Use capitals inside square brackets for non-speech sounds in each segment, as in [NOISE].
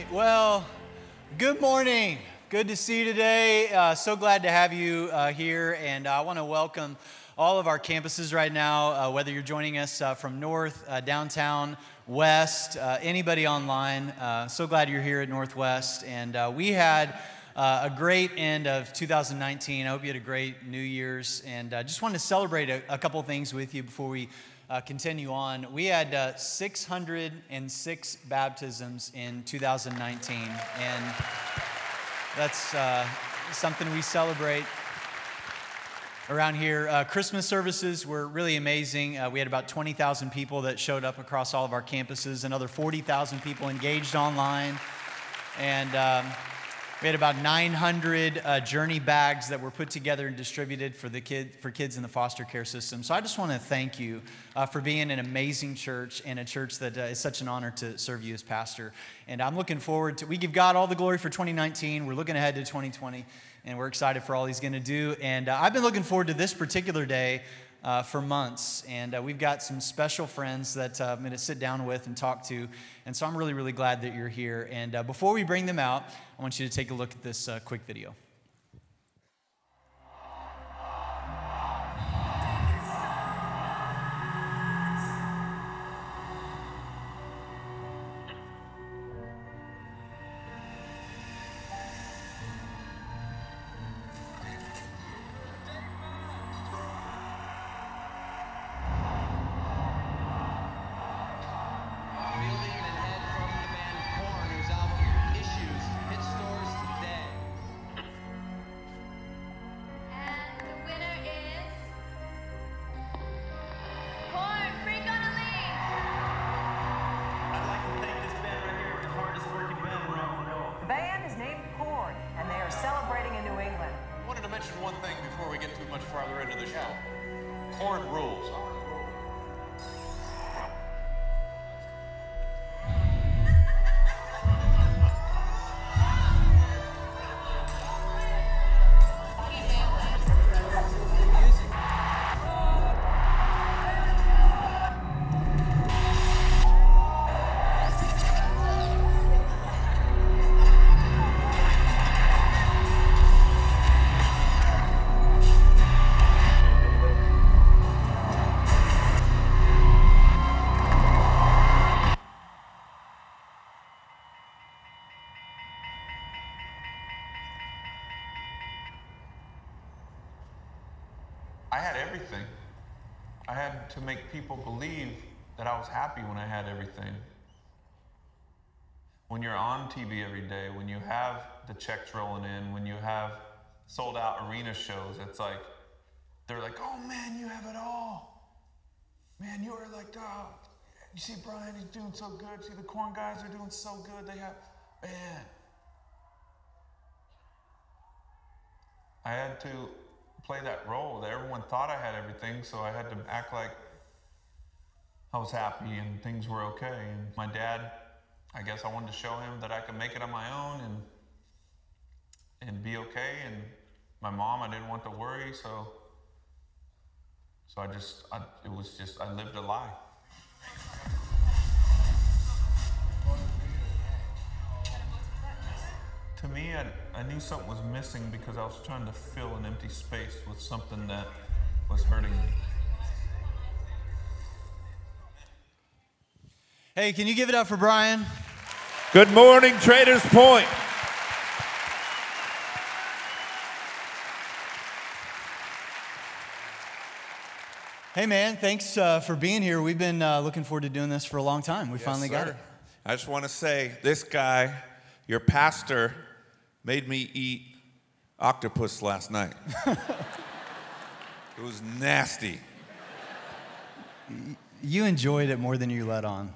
right. Well, good morning. Good to see you today. Uh, so glad to have you uh, here. And I want to welcome all of our campuses right now, uh, whether you're joining us uh, from North, uh, downtown, West, uh, anybody online. so glad you're here at Northwest. And we had a great end of 2019. I hope you had a great New Year's. And I just wanted to celebrate a, a couple things with you before we uh, continue on, we had uh, 606 baptisms in 2019, and that's uh, something we celebrate around here. Uh, Christmas services were really amazing. Uh, we had about 20,000 people that showed up across all of our campuses, another 40,000 people engaged online, and um, we had about 900 uh, journey bags that were put together and distributed for the kid for kids in the foster care system. So I just want to thank you uh, for being an amazing church and a church that uh, is such an honor to serve you as pastor. And I'm looking forward to. We give God all the glory for 2019. We're looking ahead to 2020, and we're excited for all He's going to do. And uh, I've been looking forward to this particular day uh, for months. And uh, we've got some special friends that uh, I'm going to sit down with and talk to. And so I'm really, really glad that you're here. And uh, before we bring them out, I want you to take a look at this uh, quick video. To make people believe that I was happy when I had everything. When you're on TV every day, when you have the checks rolling in, when you have sold out arena shows, it's like, they're like, oh man, you have it all. Man, you are like, oh, you see Brian, he's doing so good. See the Korn guys are doing so good. They have, man. I had to play that role that everyone thought I had everything, so I had to act like I was happy and things were okay. And my dad, I guess I wanted to show him that I could make it on my own and and be okay. And my mom, I didn't want to worry, so so I just, I, it was just, I lived a lie. To me, I, I knew something was missing because I was trying to fill an empty space with something that was hurting me. Hey, can you give it up for Brian? Good morning, Traders Point. Hey, man, thanks uh, for being here. We've been uh, looking forward to doing this for a long time. We yes, finally sir. got it. I just want to say this guy, your pastor, made me eat octopus last night. it was nasty. You enjoyed it more than you let on.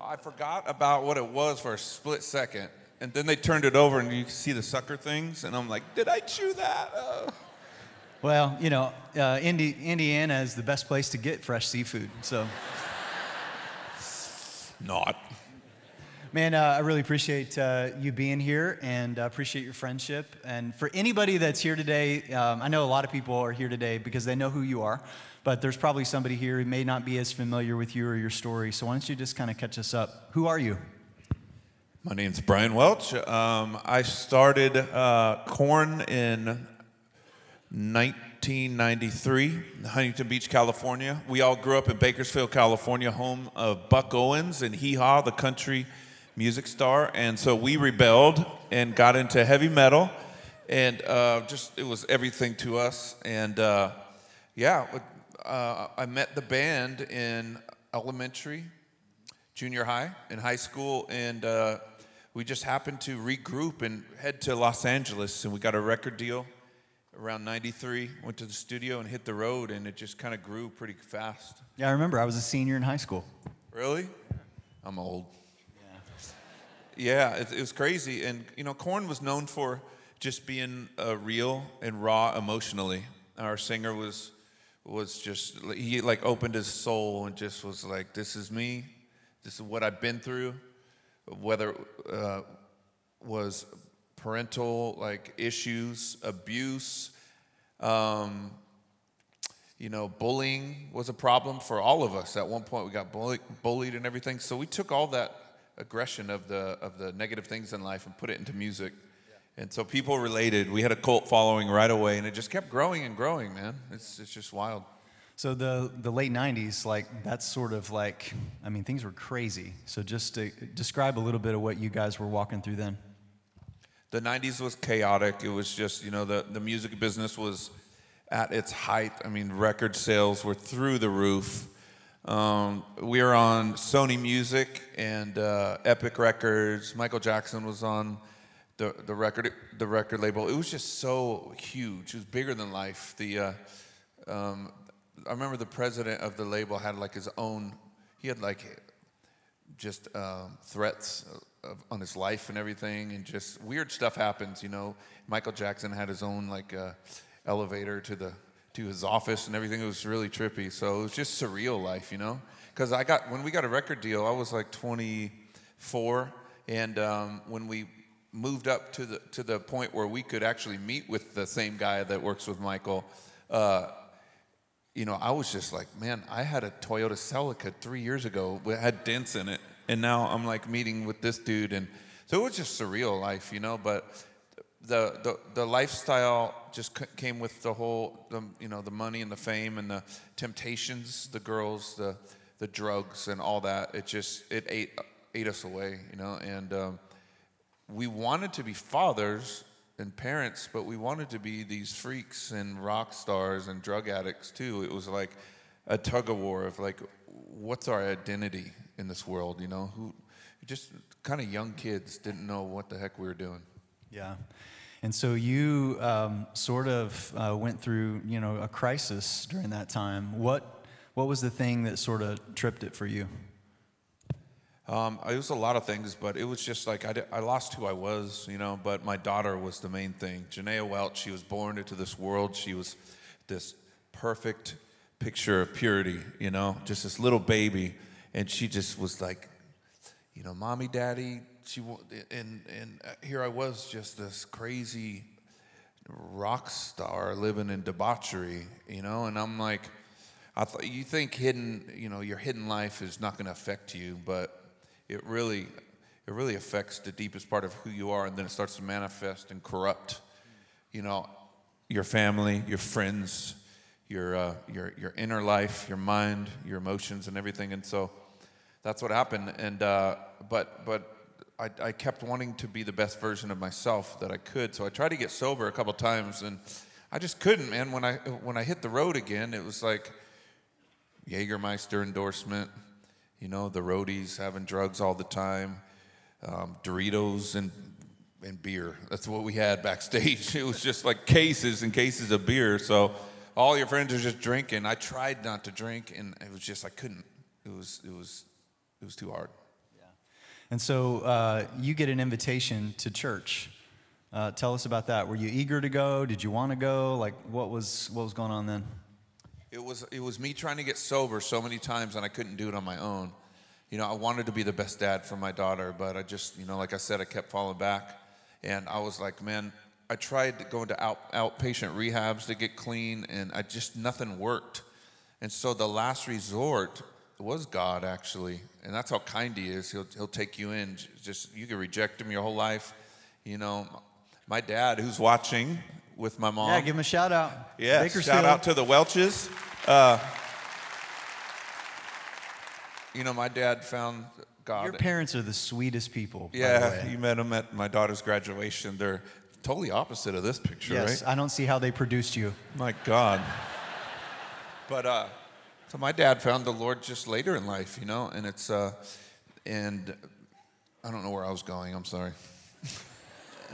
I forgot about what it was for a split second. And then they turned it over and you see the sucker things. And I'm like, did I chew that? Uh. Well, you know, uh, Indi- Indiana is the best place to get fresh seafood. So. Not. Man, uh, I really appreciate uh, you being here and uh, appreciate your friendship. And for anybody that's here today, um, I know a lot of people are here today because they know who you are, but there's probably somebody here who may not be as familiar with you or your story. So why don't you just kind of catch us up? Who are you? My name's Brian Welch. Um, I started uh, Korn in 1993, Huntington Beach, California. We all grew up in Bakersfield, California, home of Buck Owens and Hee Haw, the country music star. And so we rebelled and got into heavy metal. And uh, just, it was everything to us. And uh, yeah, uh, I met the band in elementary, junior high, in high school. And uh, we just happened to regroup and head to Los Angeles. And we got a record deal around 93 went to the studio and hit the road and it just kind of grew pretty fast Yeah, I remember. I was a senior in high school. really i'm old yeah it, it was crazy and you know Korn was known for just being uh, real and raw emotionally our singer was was just he like opened his soul and just was like this is me this is what i've been through whether uh, was parental like issues, abuse, um, you know, bullying was a problem for all of us. At one point, we got bullied, bullied and everything. So we took all that aggression of the of the negative things in life and put it into music. And so people related. We had a cult following right away, and it just kept growing and growing. Man, it's it's just wild. So the the late '90s, like that's sort of like, I mean, things were crazy. So just to describe a little bit of what you guys were walking through then. the 90s was chaotic it was just you know the, the music business was at its height i mean record sales were through the roof um, we were on sony music and uh, epic records. Michael jackson was on the, the record the record label. It was just so huge. It was bigger than life. The uh, um, i remember the president of the label had like his own he had like just um, threats of, on his life and everything, and just weird stuff happens. You know, Michael Jackson had his own like uh, elevator to the to his office and everything. It was really trippy. So it was just surreal life, you know. Because I got when we got a record deal, I was like 24, and um, when we moved up to the to the point where we could actually meet with the same guy that works with Michael. Uh, you know, I was just like, man, I had a Toyota Celica three years ago. It had dents in it, and now I'm like meeting with this dude, and so it was just surreal life, you know. But the the, the lifestyle just came with the whole, the, you know, the money and the fame and the temptations, the girls, the the drugs, and all that. It just it ate ate us away, you know, and. Um, we wanted to be fathers and parents, but we wanted to be these freaks and rock stars and drug addicts too. It was like a tug of war of like, what's our identity in this world? You know, who just kind of young kids didn't know what the heck we were doing. Yeah. And so you um, sort of uh, went through, you know, a crisis during that time. What what was the thing that sort of tripped it for you? Um, it was a lot of things, but it was just like I, di- I lost who I was, you know. But my daughter was the main thing. Jennea Welch, she was born into this world. She was this perfect picture of purity, you know, just this little baby, and she just was like, you know, mommy, daddy. She and and uh, here I was, just this crazy rock star living in debauchery, you know. And I'm like, I thought you think hidden, you know, your hidden life is not going to affect you, but it really, it really affects the deepest part of who you are, and then it starts to manifest and corrupt, you know, your family, your friends, your uh, your your inner life, your mind, your emotions, and everything. And so, that's what happened. And uh, but but. I, I kept wanting to be the best version of myself that I could, so I tried to get sober a couple times, and I just couldn't, man. When I when I hit the road again, it was like Jägermeister endorsement, you know, the roadies having drugs all the time, um, Doritos and and beer. That's what we had backstage. [LAUGHS] It was just like cases and cases of beer. So all your friends are just drinking. I tried not to drink, and it was just I couldn't. It was it was it was too hard. And so uh, you get an invitation to church. Uh, tell us about that. Were you eager to go? Did you want to go? Like, what was what was going on then? It was it was me trying to get sober so many times and I couldn't do it on my own. You know, I wanted to be the best dad for my daughter, but I just, you know, like I said, I kept falling back. And I was like, man, I tried going to out, outpatient rehabs to get clean and I just nothing worked. And so the last resort was God actually, and that's how kind He is. He'll He'll take you in. Just you can reject Him your whole life. You know, my dad, who's watching with my mom. Yeah, give him a shout out. Yeah, shout out to the Welches. Uh, you know, my dad found God. Your parents are the sweetest people. yeah, you met them at my daughter's graduation. They're totally opposite of this picture, Yes, right? I don't see how they produced you. My God. But uh, so my dad found the Lord just later in life, you know, and it's uh, and I don't know where I was going. I'm sorry. [LAUGHS]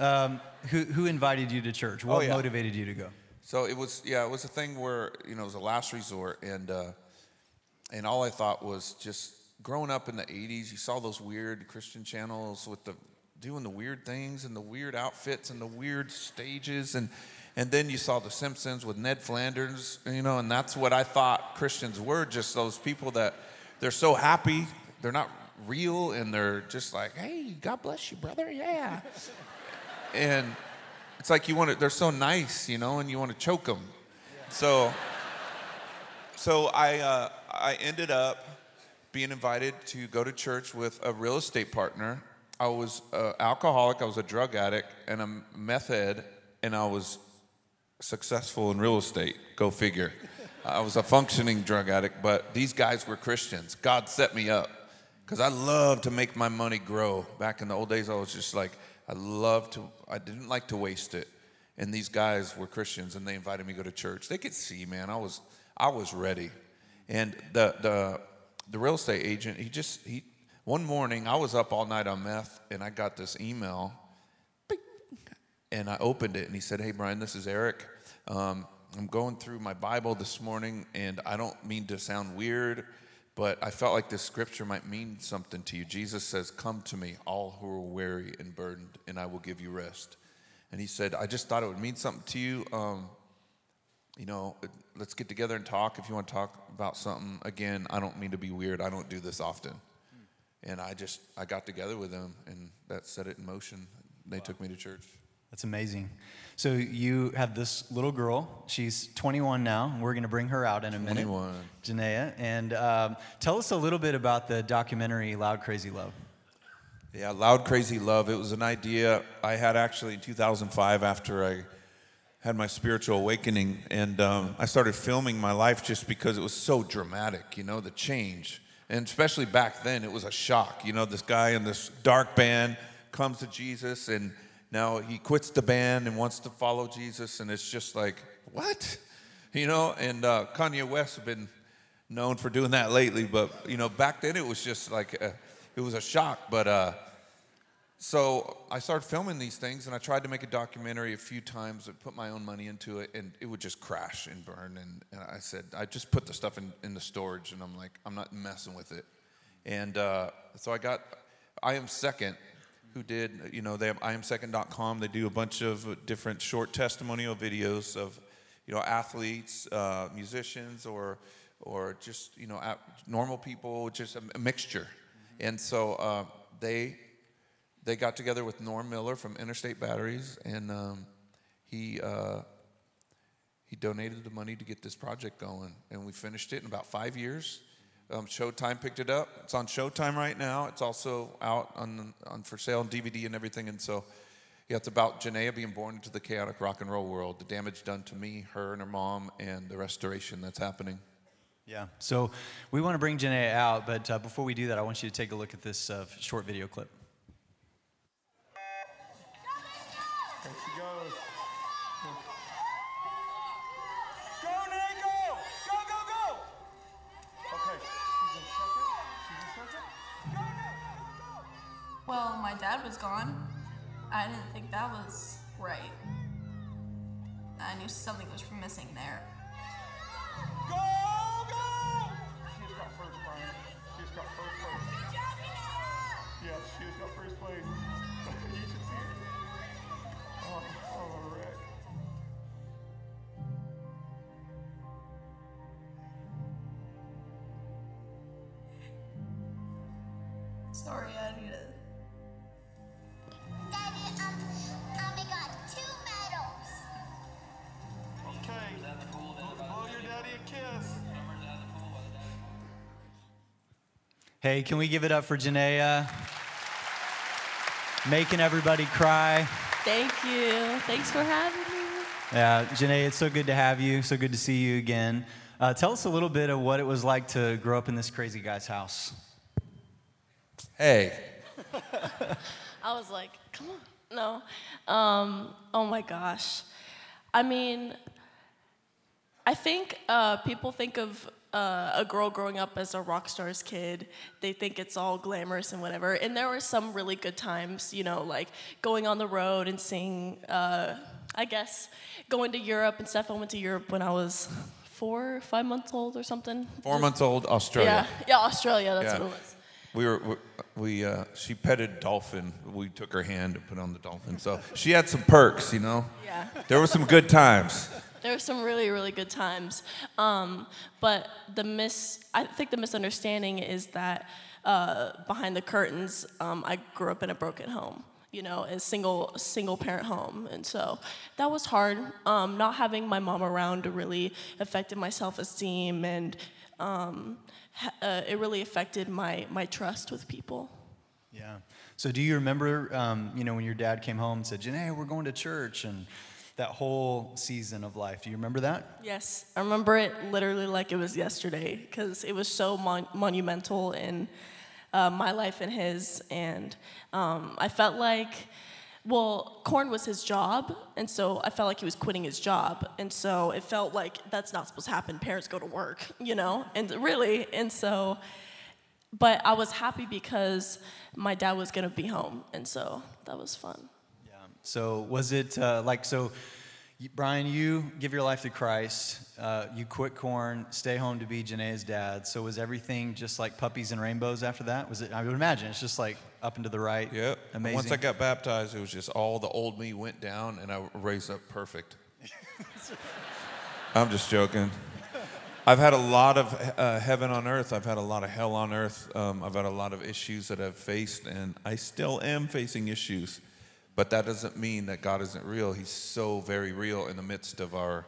Who, who invited you to church? What Oh, yeah. motivated you to go? So it was, yeah, it was a thing where you know it was a last resort, and uh, and all I thought was just growing up in the '80s, you saw those weird Christian channels with the doing the weird things and the weird outfits and the weird stages, and and then you saw The Simpsons with Ned Flanders, you know, and that's what I thought Christians were, just those people that they're so happy, they're not real, and they're just like, hey, God bless you, brother, yeah, and it's like you want to they're so nice you know and you want to choke them so so i uh, i ended up being invited to go to church with a real estate partner. I was an alcoholic i was a drug addict and a meth head and i was successful in real estate go figure i was a functioning drug addict but these guys were christians god set me up because I love to make my money grow. Back in the old days, I was just like, I love to, I didn't like to waste it. And these guys were Christians, and they invited me to go to church. They could see, man, I was, I was ready. And the the the real estate agent, he just he. One morning, I was up all night on meth, and I got this email and I opened it, and he said, "Hey, Brian, this is Eric. Um, I'm going through my Bible this morning, and I don't mean to sound weird, but I felt like this scripture might mean something to you. Jesus says, "Come to me, all who are weary and burdened, and I will give you rest." And he said, "I just thought it would mean something to you. Um, you know, let's get together and talk. If you want to talk about something, again, I don't mean to be weird. I don't do this often." And I just I got together with them, and that set it in motion. They took me to church. That's amazing. So you have this little girl. She's 21 now. We're going to bring her out in a minute. 21. Jennea. And um, tell us a little bit about the documentary Loud Krazy Love. Yeah, Loud Krazy Love. It was an idea I had actually in 2005 after I had my spiritual awakening. And um, I started filming my life just because it was so dramatic, you know, the change. And especially back then, it was a shock. You know, this guy in this dark band comes to Jesus and now he quits the band and wants to follow Jesus. And it's just like, what? [LAUGHS] You know, and uh, Kanye West has been known for doing that lately. But, you know, back then it was just like, a, it was a shock. But, uh, so I started filming these things, and I tried to make a documentary a few times. I put my own money into it, and it would just crash and burn. And, and I said, I just put the stuff in, in the storage, and I'm like, I'm not messing with it. And uh, so I got I Am Second, who did, you know, they have IamSecond.com. They do a bunch of different short testimonial videos of, you know, athletes, uh, musicians, or or just you know normal people, just a, a mixture. And so uh, they they got together with Norm Miller from Interstate Batteries, and um, he uh, he donated the money to get this project going, and we finished it in about five years. Um, Showtime picked it up. It's on Showtime right now. It's also out on, on for sale on DVD and everything. And so, yeah, it's about Jennea being born into the chaotic rock and roll world, the damage done to me, her, and her mom, and the restoration that's happening. Yeah. So we want to bring Jennea out, but uh, before we do that, I want you to take a look at this uh, short video clip. My dad was gone. I didn't think that was right. I knew something was missing there. Go, go! She's got first, Brian. She's got first place. Yes, she's got first place. Hey, can we give it up for Jennea? Making everybody cry. Thank you. Thanks for having me. Yeah, Janae, it's so good to have you. So good to see you again. Uh, tell us a little bit of what it was like to grow up in this crazy guy's house. Hey, [LAUGHS] I was like, come on. No. Um, oh my gosh. I mean, I think uh, people think of uh, a girl growing up as a rock star's kid. They think it's all glamorous and whatever. And there were some really good times, you know, like going on the road and seeing, uh, I guess, going to Europe and stuff. I went to Europe when I was four, five months old or something. four months old, Australia. Yeah, yeah, Australia. That's Yeah. what it was. We were, we, uh, she petted dolphin. We took her hand and put on the dolphin. So she had some perks, you know. Yeah. There were some good times. There were some really, really good times. Um, but the mis, I think the misunderstanding is that uh, behind the curtains, um, I grew up in a broken home. You know, a single, single parent home, and so that was hard. Um, not having my mom around really affected my self esteem, and um, uh, it really affected my my trust with people. Yeah. So do you remember, um, you know, when your dad came home and said, Janae, we're going to church and that whole season of life? Do you remember that? Yes, I remember it literally like it was yesterday because it was so mon- monumental in uh, my life and his. And um, I felt like, well, Korn was his job, and so I felt like he was quitting his job. And so it felt like that's not supposed to happen. Parents go to work, you know? And really, and so, but I was happy because my dad was gonna be home, and so that was fun. So was it uh, like, so Brian, you give your life to Christ, uh, you quit Korn, stay home to be Janae's dad. So was everything just like puppies and rainbows after that? Was it, I would imagine it's just like up and to the right. Yep. Amazing. Once I got baptized, it was just all the old me went down, and I raised up perfect. [LAUGHS] I'm just joking. I've had a lot of uh, heaven on earth. I've had a lot of hell on earth. Um, I've had a lot of issues that I've faced, and I still am facing issues. But that doesn't mean that God isn't real. He's so very real in the midst of our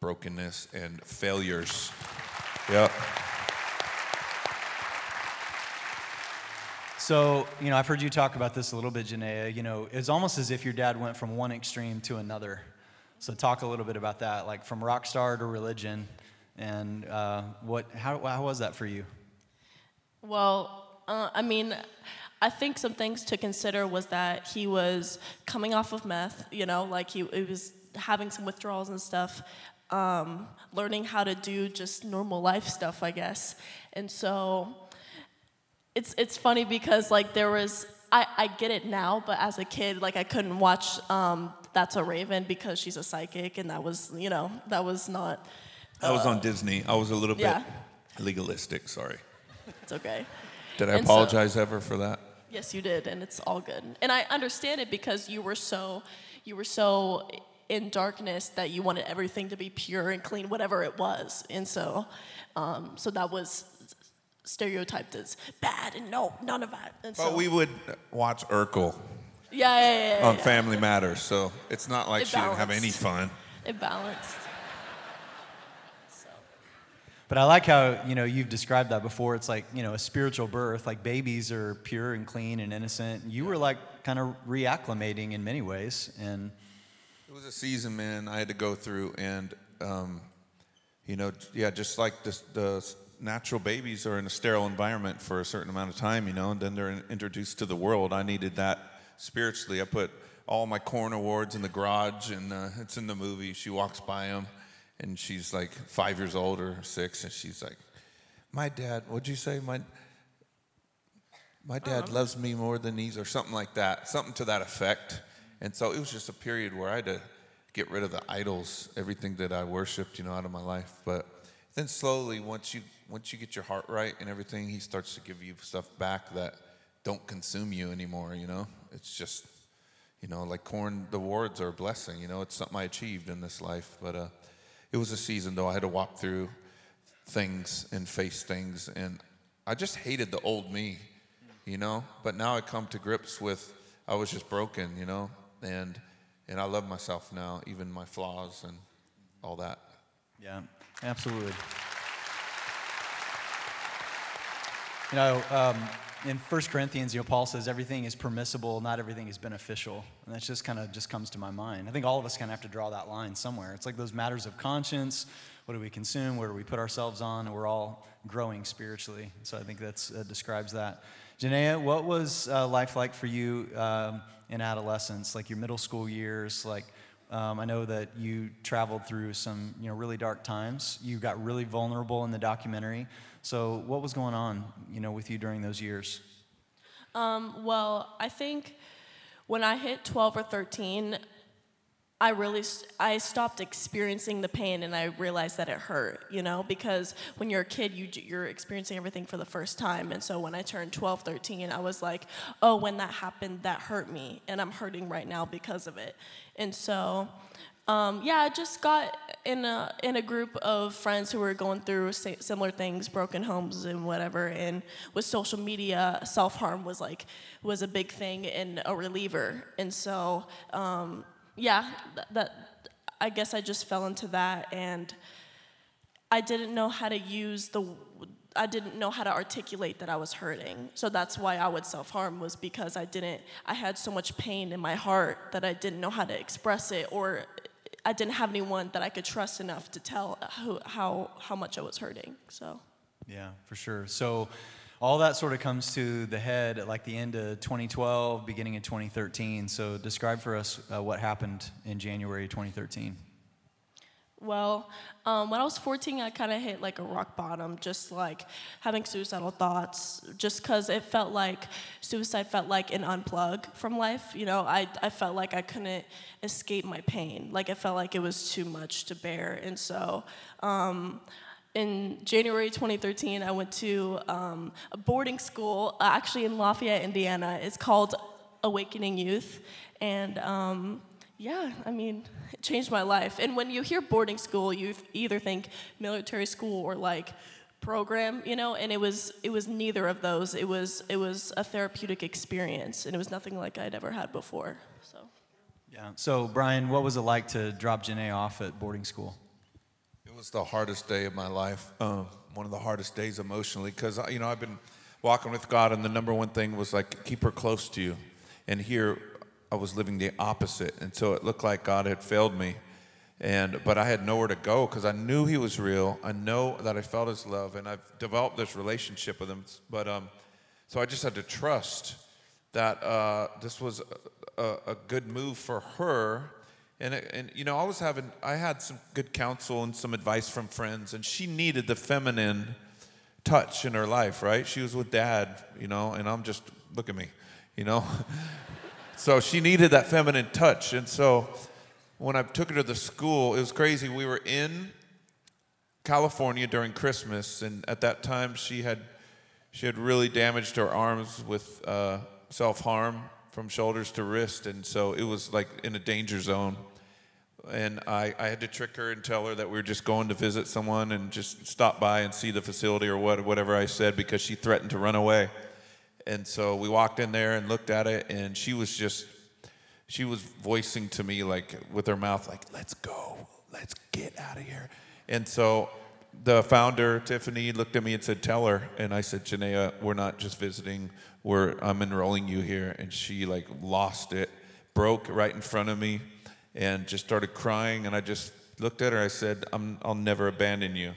brokenness and failures. Yep. So, you know, I've heard you talk about this a little bit, Jennea. You know, it's almost as if your dad went from one extreme to another. So, talk a little bit about that, like from rock star to religion, and uh, what, how, how was that for you? Well, uh, I mean, I think some things to consider was that he was coming off of meth, you know, like he, he was having some withdrawals and stuff, um, learning how to do just normal life stuff, I guess. And so it's it's funny because like there was I, I get it now, but as a kid, like I couldn't watch um, That's a Raven because she's a psychic, and that was you know that was not. I was on Disney. I was a little bit legalistic. Sorry. It's okay. Did I And so- apologize ever for that? Yes, you did, and it's all good. And I understand it because you were so, you were so in darkness that you wanted everything to be pure and clean, whatever it was. And so, um, so that was stereotyped as bad, and no, none of that. And so, But we would watch Urkel yeah, yeah, yeah, yeah, on yeah. Family Matters, so it's not like It she didn't have any fun. It balanced. But I like how, you know, you've described that before. It's like, you know, a spiritual birth. Like babies are pure and clean and innocent. You were like kind of reacclimating in many ways. And It was a season, man. I had to go through, and um, you know, yeah, just like the, the natural babies are in a sterile environment for a certain amount of time, you know, and then they're introduced to the world. I needed that spiritually. I put all my Korn awards in the garage, and uh, it's in the movie. She walks by them, and she's like five years old or six, and she's like, "My dad, what'd you say? My my dad loves me more than these, or something like that, something to that effect. And so it was just a period where I had to get rid of the idols, everything that I worshipped, you know, out of my life. But then slowly, once you once you get your heart right and everything, he starts to give you stuff back that don't consume you anymore. You know, it's just, you know, like Korn. The awards are a blessing. You know, it's something I achieved in this life. But uh, it was a season though. I had to walk through things and face things, and I just hated the old me you know but now i come to grips with i was just broken you know and and i love myself now even my flaws and all that yeah, absolutely. You know, um, in 1 Corinthians, you know, Paul says everything is permissible, not everything is beneficial. And that just kind of just comes to my mind. I think all of us kind of have to draw that line somewhere. It's like those matters of conscience. What do we consume? Where do we put ourselves on? And we're all growing spiritually. So I think that describes that. Jennea, what was uh, life like for you um, in adolescence, like your middle school years? Like, um, I know that you traveled through some, you know, really dark times. You got really vulnerable in the documentary. So, what was going on, you know, with you during those years? Um, well, I think when I hit 12 or 13, I really I stopped experiencing the pain and I realized that it hurt, you know, because when you're a kid you you're experiencing everything for the first time and so when I turned 12, 13, I was like, "Oh, when that happened, that hurt me and I'm hurting right now because of it." And so um, yeah, I just got in a in a group of friends who were going through similar things, broken homes and whatever. And with social media, self harm was like was a big thing and a reliever. And so um, yeah, that, I guess I just fell into that, and I didn't know how to use the. I didn't know how to articulate that I was hurting. So that's why I would self harm was because I didn't. I had so much pain in my heart that I didn't know how to express it, or I didn't have anyone that I could trust enough to tell who, how how much I was hurting. So. Yeah, for sure. So all that sort of comes to the head at like the end of 2012, beginning of 2013. So describe for us uh, what happened in January 2013. Well, um, when I was 14, I kind of hit like a rock bottom, just like having suicidal thoughts, just because it felt like suicide felt like an unplug from life. You know, I, I felt like I couldn't escape my pain. Like it felt like it was too much to bear. And so um, in January 2013, I went to um, a boarding school, uh, actually in Lafayette, Indiana. It's called Awakening Youth. And um, yeah, I mean, it changed my life. And when you hear boarding school, you either think military school or like program, you know, and it was it was neither of those. It was it was a therapeutic experience, and it was nothing like I'd ever had before. So. Yeah. So Brian, what was it like to drop Janae off at boarding school? Was the hardest day of my life. Uh, one of the hardest days emotionally, because you know I've been walking with God, and the number one thing was like keep her close to you. And here I was living the opposite, and so it looked like God had failed me. And but I had nowhere to go because I knew He was real. I know that I felt His love, and I've developed this relationship with Him. But um, so I just had to trust that uh, this was a, a, good move for her and, and you know, I was having, I had some good counsel and some advice from friends, and she needed the feminine touch in her life, right? She was with dad, you know, and I'm just, look at me, you know? [LAUGHS] so she needed that feminine touch. And so when I took her to the school, it was crazy. We were in California during Christmas, and at that time she had, she had really damaged her arms with uh, self harm from shoulders to wrist, and so it was like in a danger zone. And I, I had to trick her and tell her that we were just going to visit someone and just stop by and see the facility or what, whatever I said because she threatened to run away. And so we walked in there and looked at it, and she was just, she was voicing to me like with her mouth, like, let's go, let's get out of here. And so the founder, Tiffany, looked at me and said, Tell her. And I said, Jennea, we're not just visiting, we're, I'm enrolling you here. And she like lost it, broke right in front of me, and just started crying. And I just looked at her. I said, I'm, I'll never abandon you.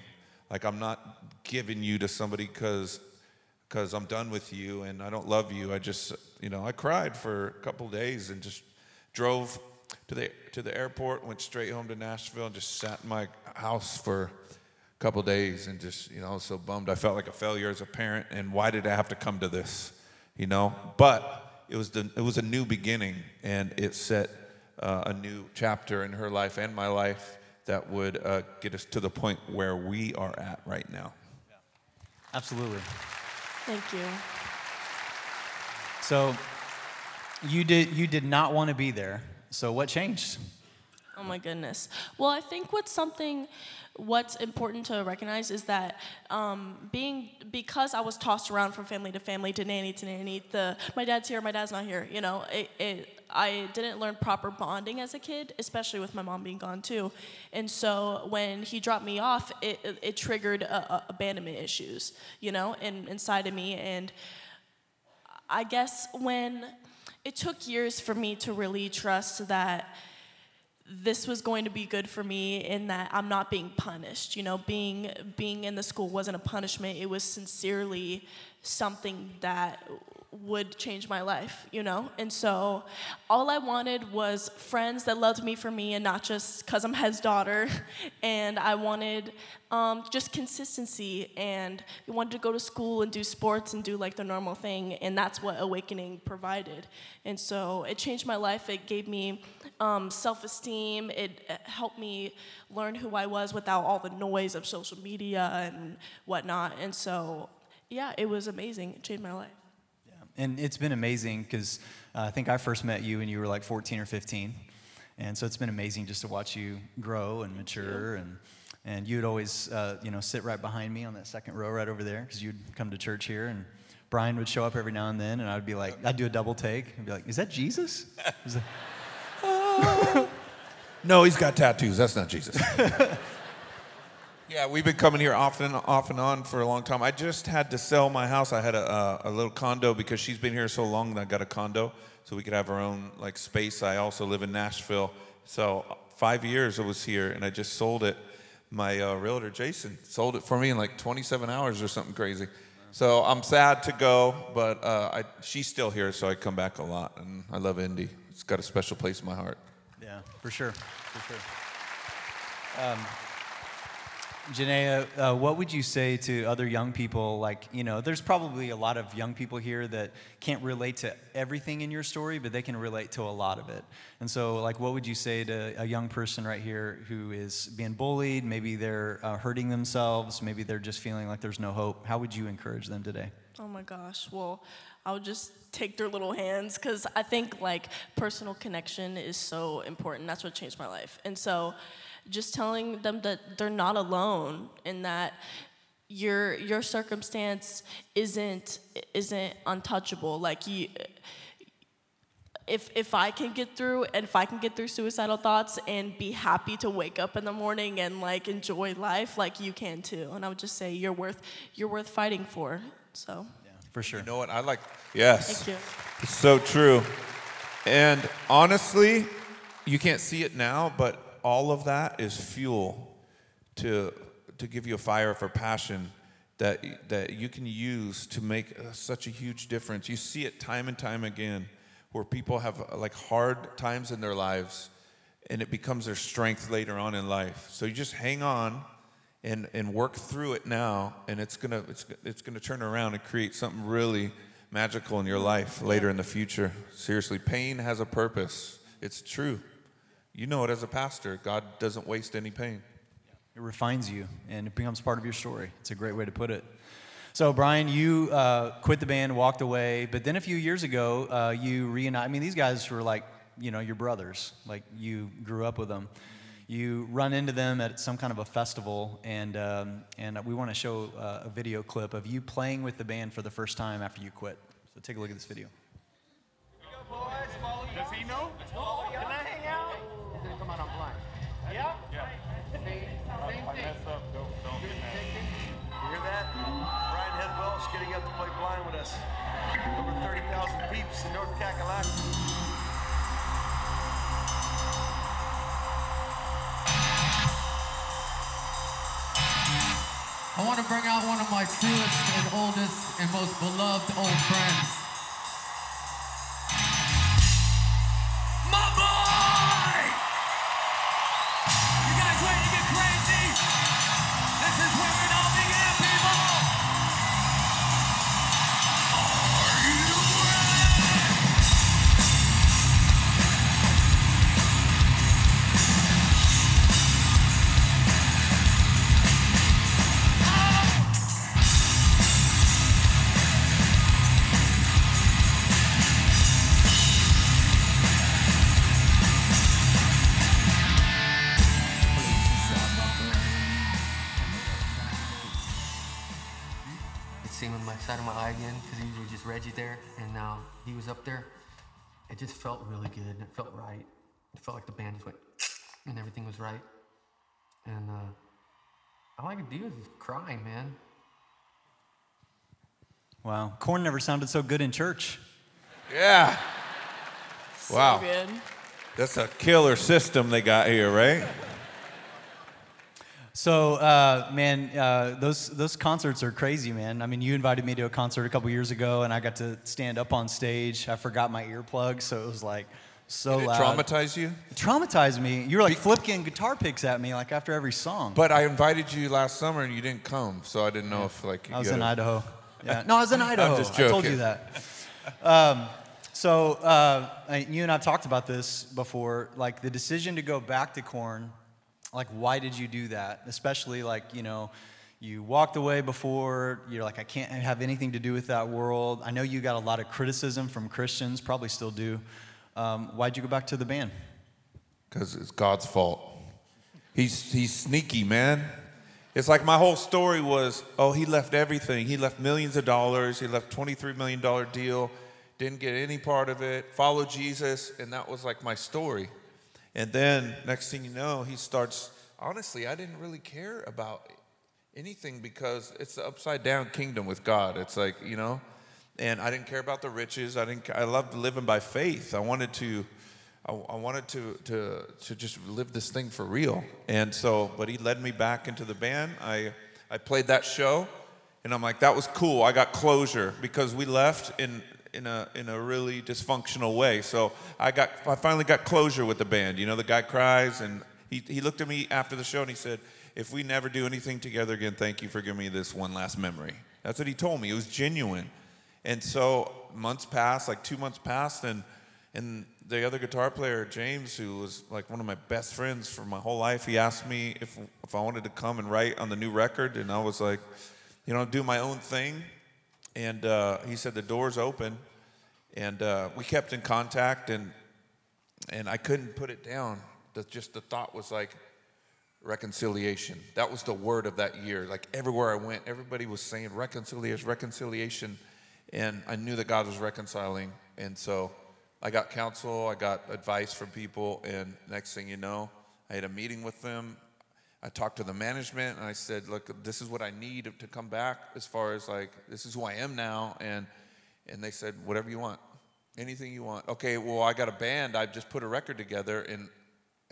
Like, I'm not giving you to somebody because because I'm done with you and I don't love you. I just, you know, I cried for a couple days and just drove to the to the airport, went straight home to Nashville, and just sat in my house for couple days and just you know so bummed. I felt like a failure as a parent and why did i have to come to this you know? But it was the, it was a new beginning and it set uh, a new chapter in her life and my life that would uh, get us to the point where we are at right now. Absolutely. Thank you. So you did you did not want to be there so what changed oh my goodness well i think what's something what's important to recognize is that um, being because I was tossed around from family to family to nanny to nanny, the my dad's here, my dad's not here. You know, it, it I didn't learn proper bonding as a kid, especially with my mom being gone too. And so when he dropped me off, it, it, it triggered abandonment issues, you know, in, inside of me. And I guess when it took years for me to really trust that this was going to be good for me in that I'm not being punished. You know, being being in the school wasn't a punishment. It was sincerely something that would change my life, you know? And so all I wanted was friends that loved me for me and not just because I'm his daughter. [LAUGHS] And I wanted um, just consistency and we wanted to go to school and do sports and do like the normal thing. And that's what Awakening provided. And so it changed my life. It gave me um, self esteem. It uh, helped me learn who I was without all the noise of social media and whatnot. And so, yeah, it was amazing. It changed my life. And it's been amazing because uh, I think I first met you when you were like 14 or 15. And so it's been amazing just to watch you grow and mature. And, and you'd always, uh, you know, sit right behind me on that second row right over there because you'd come to church here. And Brian would show up every now and then, and I'd be like, I'd do a double take and be like, is that Jesus? Is [LAUGHS] that- No, he's got tattoos. That's not Jesus. [LAUGHS] yeah, we've been coming here off and off and on for a long time. I just had to sell my house. I had a, a, a little condo because she's been here so long that I got a condo so we could have our own like space. I also live in Nashville, so five years I was here, and I just sold it. My uh, realtor Jason sold it for me in like 27 hours or something crazy. So I'm sad to go, but uh, I, she's still here, so I come back a lot, and I love Indy. It's got a special place in my heart. Yeah, for sure, for sure. Um, Jennea, uh, what would you say to other young people? Like, you know, there's probably a lot of young people here that can't relate to everything in your story, but they can relate to a lot of it. And so, like, what would you say to a young person right here who is being bullied? Maybe they're uh, hurting themselves. Maybe they're just feeling like there's no hope. How would you encourage them today? Oh my gosh. Well, I would just take their little hands because I think like personal connection is so important. That's what changed my life. And so just telling them that they're not alone and that your your circumstance isn't isn't untouchable. Like you if if I can get through and if I can get through suicidal thoughts and be happy to wake up in the morning and like enjoy life, like you can too. And I would just say you're worth you're worth fighting for. So Yeah, for sure. You know what? I like, yes. thank you. So true. And honestly, you can't see it now, but all of that is fuel to, to give you a fire for passion that, that you can use to make uh, such a huge difference. You see it time and time again where people have uh, like hard times in their lives and it becomes their strength later on in life. So you just hang on and, and work through it now and it's gonna, it's, it's gonna turn around and create something really magical in your life later in the future. Seriously, pain has a purpose. It's true. You know it as a pastor. God doesn't waste any pain. It refines you and it becomes part of your story. It's a great way to put it. So, Brian, you uh, quit the band, walked away, but then a few years ago, uh, you reunited. I mean, these guys were like, you know, your brothers. Like, you grew up with them. You run into them at some kind of a festival, and, um, and we want to show uh, a video clip of you playing with the band for the first time after you quit. So, take a look at this video. Does he know? Want to bring out one of my truest and oldest and most beloved old friends. Just felt really good. and It felt right. It felt like the band just went, [SNIFFS] and everything was right. And uh, all I could do is just cry, man. Wow. Korn never sounded so good in church. Yeah. So Wow. good. That's a killer system they got here, right? So, uh, man, uh, those those concerts are crazy, man. I mean, you invited me to a concert a couple years ago, and I got to stand up on stage. I forgot my earplugs, so it was like so Did it loud. traumatize you? It traumatized me. You were like flipping guitar picks at me like after every song. But I invited you last summer and you didn't come, so I didn't know if like you I was in Idaho. [LAUGHS] Yeah. No, I was in Idaho. just I told joking. you that. Um, so uh, you and I've talked about this before. Like the decision to go back to Korn. Like, why did you do that? Especially like you know, you walked away before. You're like, I can't have anything to do with that world. I know you got a lot of criticism from Christians. Probably still do. Um, why'd you go back to the band? Because it's God's fault. He's, he's sneaky, man. It's like my whole story was oh, he left everything. He left millions of dollars. He left $23 million deal, didn't get any part of it, followed Jesus, and that was like my story. And then next thing you know, he starts, honestly, I didn't really care about anything because it's the upside down kingdom with God. It's like, you know, and I didn't care about the riches. I didn't. I loved living by faith. I wanted to, I, I wanted to to to just live this thing for real. And so, but he led me back into the band. I I played that show, and I'm like, that was cool. I got closure because we left in in a in a really dysfunctional way. So I got I finally got closure with the band. You know, the guy cries, and he he looked at me after the show and he said. If we never do anything together again, thank you for giving me this one last memory. That's what he told me. It was genuine. And so months passed, like two months passed, and and the other guitar player, James, who was like one of my best friends for my whole life, he asked me if if I wanted to come and write on the new record, and I was like, you know, do my own thing. And uh, he said the door's open, and uh, we kept in contact, and and I couldn't put it down. The, just the thought was like reconciliation. That was the word of that year. Like everywhere I went, everybody was saying reconciliation, reconciliation. And I knew that God was reconciling. And so I got counsel, I got advice from people. And next thing you know, I had a meeting with them. I talked to the management and I said, look, this is what I need to come back as far as like, this is who I am now. And, and they said, whatever you want, anything you want. Okay, well, I got a band. I've just put a record together and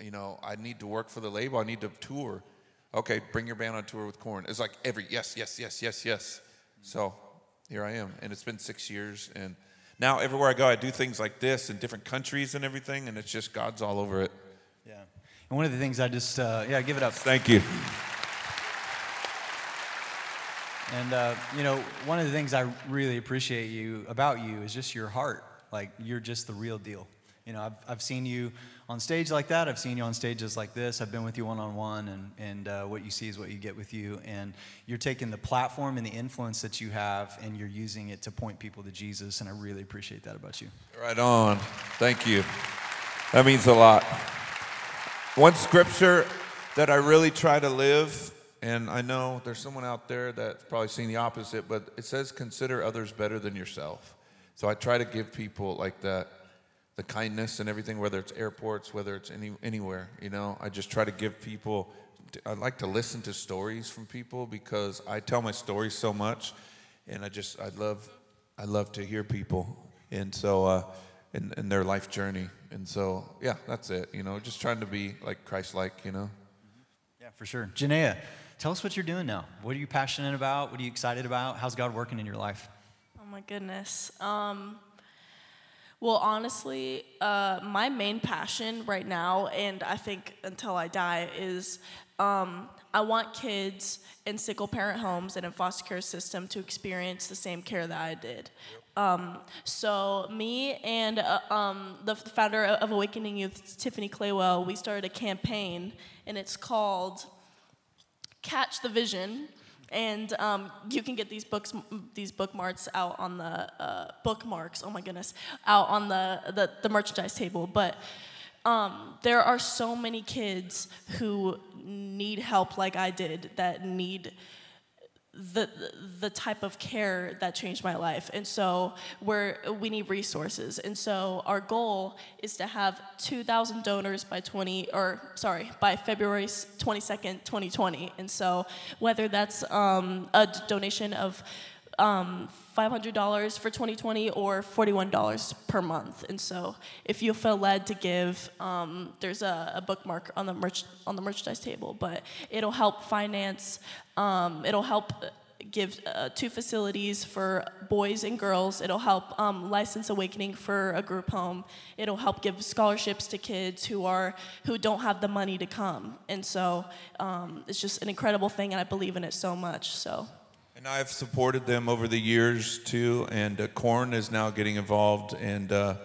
you know, I need to work for the label. I need to tour. Okay, bring your band on tour with Korn. It's like every yes, yes, yes, yes, yes. So here I am, and it's been six years, and now everywhere I go, I do things like this in different countries and everything, and it's just God's all over it. Yeah. And one of the things I just uh, yeah, give it up. Thank you. And uh, you know, one of the things I really appreciate you about you is just your heart. Like you're just the real deal. You know, I've, I've seen you on stage like that. I've seen you on stages like this. I've been with you one on one, and and uh, what you see is what you get with you. And you're taking the platform and the influence that you have, and you're using it to point people to Jesus. And I really appreciate that about you. Right on. Thank you. That means a lot. One scripture that I really try to live, and I know there's someone out there that's probably seen the opposite, but it says, consider others better than yourself. So I try to give people like that, the kindness and everything, whether it's airports, whether it's any, anywhere, you know, I just try to give people, I like to listen to stories from people because I tell my stories so much, and I just, I love, I love to hear people. And so, uh, in, in their life journey. And so, yeah, that's it. You know, just trying to be like Christ-like. You know. Yeah, for sure. Jennea, tell us what you're doing now. What are you passionate about? What are you excited about? How's God working in your life? Oh my goodness. Um, well, honestly, uh, my main passion right now, and I think until I die, is um, I want kids in single parent homes and in foster care system to experience the same care that I did. Um, so me and uh, um, the founder of Awakening Youth, Tiffany Claywell, we started a campaign, and it's called Catch the Vision. And um, you can get these books, these bookmarks out on the uh, bookmarks. Oh my goodness, out on the the, the merchandise table. But um, there are so many kids who need help, like I did, that need the the type of care that changed my life. And so we're we need resources. And so our goal is to have 2000 donors by 20 or sorry by february 22nd 2020 and so whether that's um, a donation of um, $500 for 2020 or $41 per month. And so, if you feel led to give, um, there's a, a bookmark on the merch on the merchandise table. But it'll help finance. Um, it'll help give uh, two facilities for boys and girls. It'll help um, license awakening for a group home. It'll help give scholarships to kids who are who don't have the money to come. And so, um, it's just an incredible thing, and I believe in it so much. So. And I've supported them over the years too, and uh, Korn is now getting involved. And uh,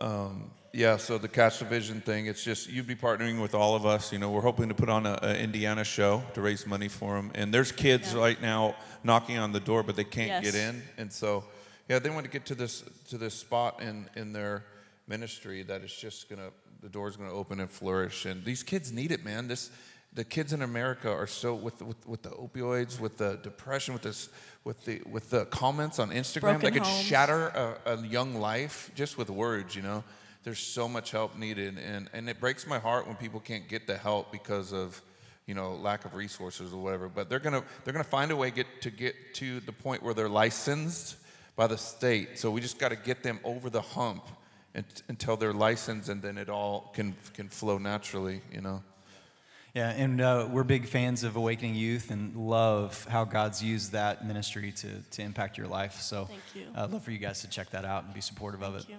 um, yeah, so the Catch the Vision thing, it's just you'd be partnering with all of us. You know, we're hoping to put on a, a Indiana show to raise money for them. And there's kids Yeah. right now knocking on the door, but they can't Yes. get in. And so, yeah, they want to get to this to this spot in in their ministry that it's just gonna the door's gonna open and flourish. And these kids need it, man. This the kids in America are so with with, with the opioids, with the depression, with this with the with the comments on Instagram Broken that could homes. shatter a, a young life just with words. You know, there's so much help needed, and and it breaks my heart when people can't get the help because of you know lack of resources or whatever. But they're gonna they're gonna find a way get to get to the point where they're licensed by the state. So we just got to get them over the hump and, until they're licensed, and then it all can can flow naturally. You know. Yeah, and uh, we're big fans of Awakening Youth and love how God's used that ministry to, to impact your life. So Thank you. I'd love for you guys to check that out and be supportive of it. You.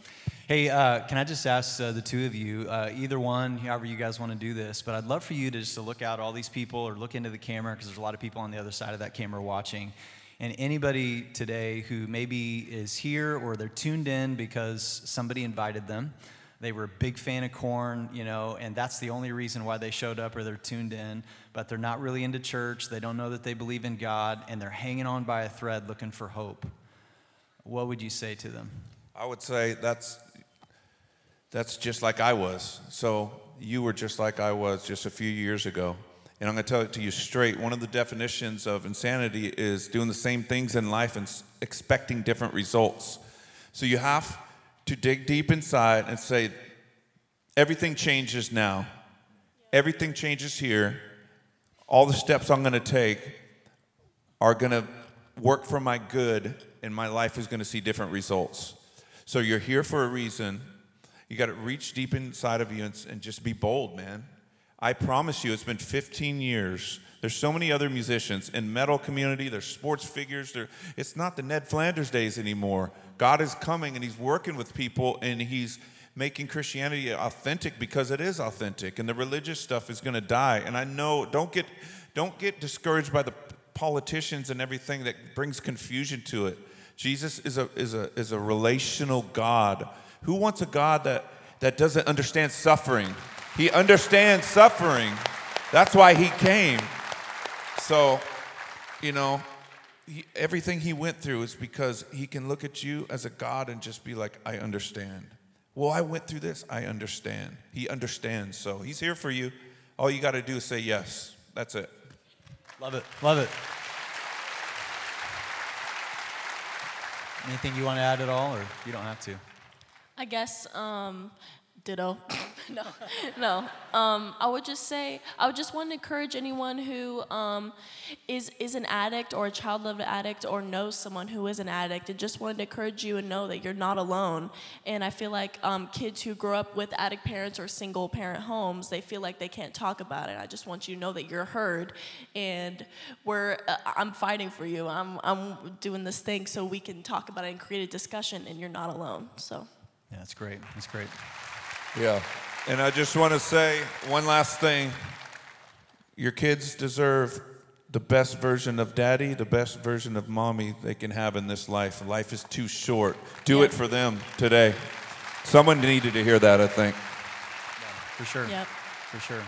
Hey, uh, can I just ask uh, the two of you, uh, either one, however you guys want to do this, but I'd love for you to just to look out all these people or look into the camera because there's a lot of people on the other side of that camera watching. And anybody today who maybe is here or they're tuned in because somebody invited them, they were a big fan of Korn, you know, and that's the only reason why they showed up or they're tuned in, but they're not really into church. They don't know that they believe in God and they're hanging on by a thread looking for hope. What would you say to them? I would say that's that's just like I was. So you were just like I was just a few years ago. And I'm going to tell it to you straight. One of the definitions of insanity is doing the same things in life and expecting different results. So you have to dig deep inside and say, everything changes now. Everything changes here. All the steps I'm going to take are going to work for my good and my life is going to see different results. So you're here for a reason. You got to reach deep inside of you and, and just be bold, man. I promise you, it's been 15 years. There's so many other musicians in metal community. There's sports figures. There, it's not the Ned Flanders days anymore. God is coming and He's working with people and He's making Christianity authentic because it is authentic, and the religious stuff is going to die. And I know, don't get, don't get discouraged by the politicians and everything that brings confusion to it. Jesus is a, is a, is a relational God. Who wants a God that, that doesn't understand suffering? He understands suffering. That's why he came. So, you know, he, everything he went through is because he can look at you as a God and just be like, I understand. Well, I went through this. I understand. He understands. So he's here for you. All you got to do is say yes. That's it. Love it. Love it. Anything you want to add at all, or you don't have to? I guess um, ditto. [LAUGHS] no, no. Um, I would just say I would just want to encourage anyone who um, is is an addict or a child of an addict or knows someone who is an addict, and just wanted to encourage you and know that you're not alone. And I feel like um, kids who grow up with addict parents or single parent homes, they feel like they can't talk about it. I just want you to know that you're heard, and we're uh, I'm fighting for you. I'm I'm doing this thing so we can talk about it and create a discussion, and you're not alone. So. Yeah, that's great. That's great. Yeah. And I just want to say one last thing. Your kids deserve the best version of daddy, the best version of mommy they can have in this life. Life is too short. Do Yeah. it for them today. Someone needed to hear that, I think. For sure. Yep. For sure.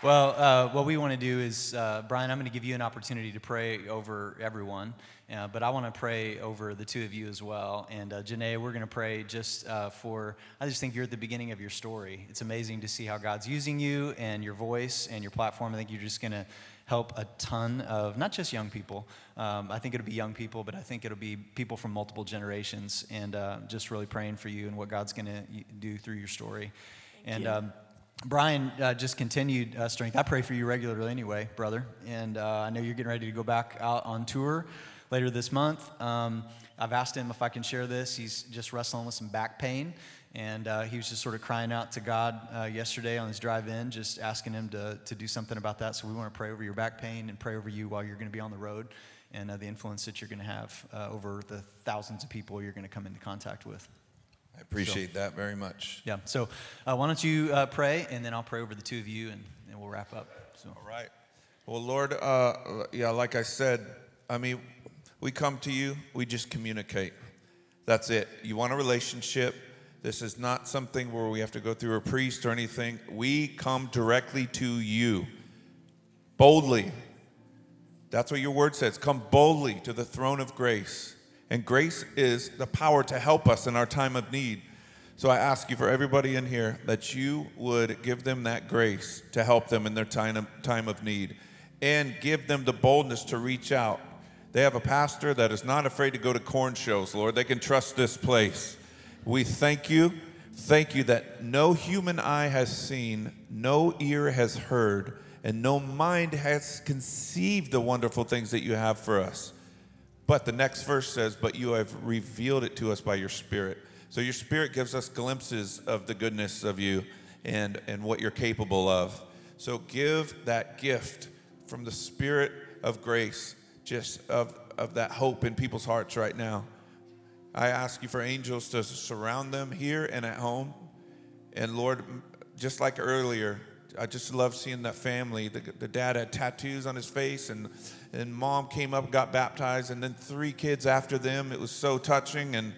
Well, uh, what we want to do is, uh, Brian, I'm going to give you an opportunity to pray over everyone, uh, but I want to pray over the two of you as well. And uh, Jennea, we're going to pray just uh, for, I just think you're at the beginning of your story. It's amazing to see how God's using you and your voice and your platform. I think you're just going to help a ton of not just young people. Um, I think it'll be young people, but I think it'll be people from multiple generations. And uh, just really praying for you and what God's going to do through your story. and you. um, Brian uh, just continued uh, strength. I pray for you regularly anyway, brother. And uh, I know you're getting ready to go back out on tour later this month. Um, I've asked him if I can share this. He's just wrestling with some back pain. And uh, he was just sort of crying out to God uh, yesterday on his drive in, just asking him to, to do something about that. So we want to pray over your back pain and pray over you while you're going to be on the road and uh, the influence that you're going to have over the thousands of people you're going to come into contact with. I appreciate that very much. Yeah. So uh, why don't you uh, pray, and then I'll pray over the two of you, and, and we'll wrap up. So. All right. Well, Lord, uh, yeah, like I said, I mean, we come to you, we just communicate. That's it. You want a relationship. This is not something where we have to go through a priest or anything. We come directly to you boldly. That's what your word says. Come boldly to the throne of grace. And grace is the power to help us in our time of need. So I ask you for everybody in here that you would give them that grace to help them in their time of, time of need and give them the boldness to reach out. They have a pastor that is not afraid to go to Korn shows, Lord. They can trust this place. We thank you. Thank you that no human eye has seen, no ear has heard, and no mind has conceived the wonderful things that you have for us. But the next verse says, But you have revealed it to us by your Spirit. So your Spirit gives us glimpses of the goodness of you and, and what you're capable of. So give that gift from the Spirit of grace, just of, of that hope in people's hearts right now. I ask you for angels to surround them here and at home. And Lord, just like earlier, I just love seeing that family. The, the dad had tattoos on his face, and, and mom came up, got baptized, and then three kids after them. It was so touching. And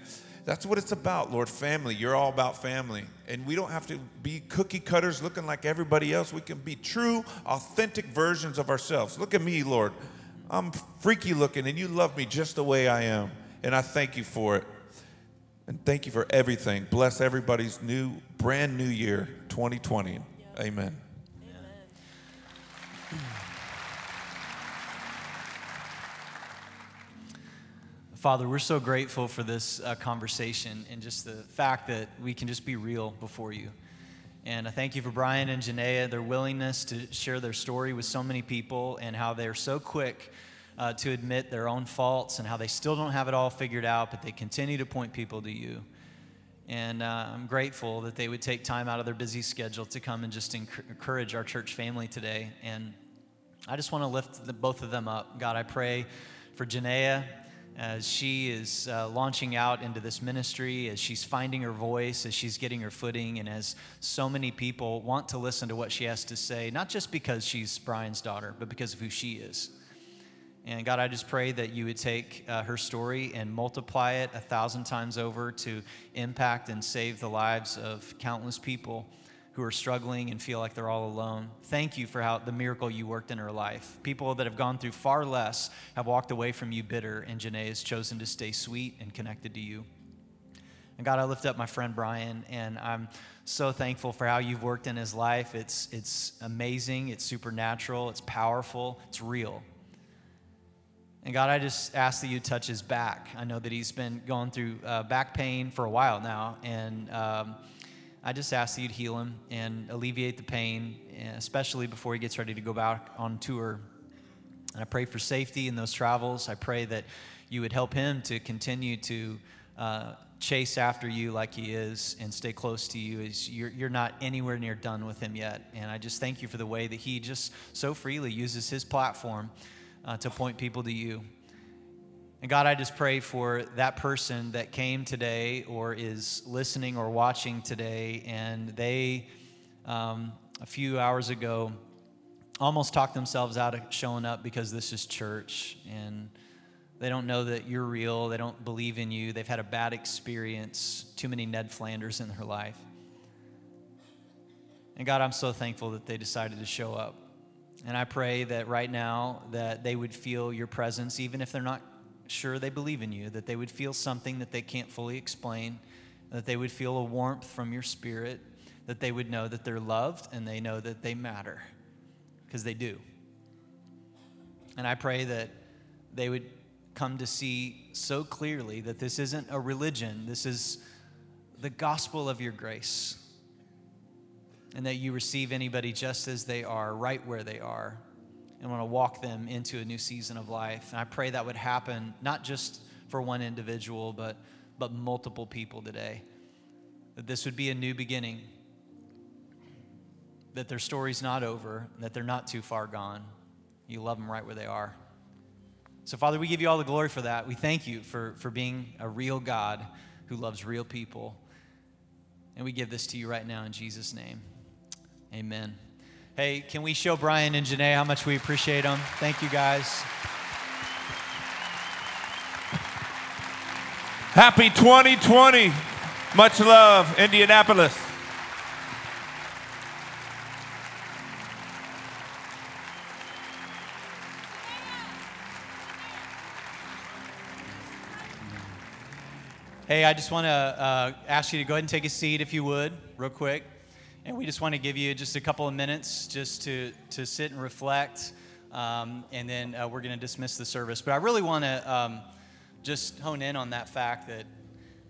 that's what it's about, Lord. Family. You're all about family. And we don't have to be cookie cutters looking like everybody else. We can be true, authentic versions of ourselves. Look at me, Lord. I'm freaky looking, and you love me just the way I am. And I thank you for it. And thank you for everything. Bless everybody's new, brand new year, 2020. Amen. Father, we're so grateful for this uh, conversation and just the fact that we can just be real before you. And I thank you for Brian and Jennea, their willingness to share their story with so many people and how they're so quick uh, to admit their own faults and how they still don't have it all figured out, but they continue to point people to you. And uh, I'm grateful that they would take time out of their busy schedule to come and just enc- encourage our church family today. And I just want to lift the, both of them up. God, I pray for Jennea as she is uh, launching out into this ministry, as she's finding her voice, as she's getting her footing, and as so many people want to listen to what she has to say, not just because she's Brian's daughter, but because of who she is. And God, I just pray that you would take uh, her story and multiply it a thousand times over to impact and save the lives of countless people who are struggling and feel like they're all alone. Thank you for how the miracle you worked in her life. People that have gone through far less have walked away from you bitter, and Jennea has chosen to stay sweet and connected to you. And God, I lift up my friend Brian, and I'm so thankful for how you've worked in his life. It's, it's amazing, it's supernatural, it's powerful, it's real. And God, I just ask that you touch his back. I know that he's been going through uh, back pain for a while now, and um, I just ask that you'd heal him and alleviate the pain, especially before he gets ready to go back on tour. And I pray for safety in those travels. I pray that you would help him to continue to uh, chase after you like he is and stay close to you. As you're, you're not anywhere near done with him yet. And I just thank you for the way that he just so freely uses his platform uh, to point people to you. And God, I just pray for that person that came today or is listening or watching today, and they, um, a few hours ago, almost talked themselves out of showing up because this is church. And they don't know that you're real. They don't believe in you. They've had a bad experience, too many Ned Flanders in their life. And God, I'm so thankful that they decided to show up. And I pray that right now that they would feel your presence, even if they're not sure they believe in you, that they would feel something that they can't fully explain, that they would feel a warmth from your spirit, that they would know that they're loved and they know that they matter, because they do. And I pray that they would come to see so clearly that this isn't a religion, this is the gospel of your grace. And that you receive anybody just as they are, right where they are, and want to walk them into a new season of life. And I pray that would happen not just for one individual, but, but multiple people today. That this would be a new beginning, that their story's not over, that they're not too far gone. You love them right where they are. So, Father, we give you all the glory for that. We thank you for, for being a real God who loves real people. And we give this to you right now in Jesus' name. Amen. Hey, can we show Brian and Jennea how much we appreciate them? Thank you, guys. Happy 2020. Much love, Indianapolis. Hey, I just want to uh, ask you to go ahead and take a seat if you would, real quick. And we just want to give you just a couple of minutes just to, to sit and reflect. Um, and then uh, we're going to dismiss the service. But I really want to um, just hone in on that fact that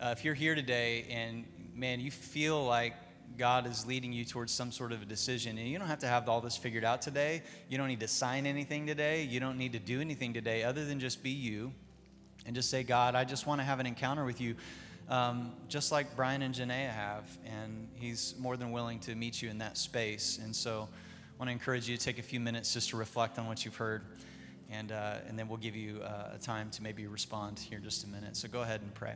uh, if you're here today and, man, you feel like God is leading you towards some sort of a decision, and you don't have to have all this figured out today. You don't need to sign anything today. You don't need to do anything today other than just be you and just say, God, I just want to have an encounter with you, um, just like Brian and Jennea have. And He's more than willing to meet you in that space. And so I want to encourage you to take a few minutes just to reflect on what you've heard. And, uh, and then we'll give you uh, a time to maybe respond here in just a minute. So go ahead and pray.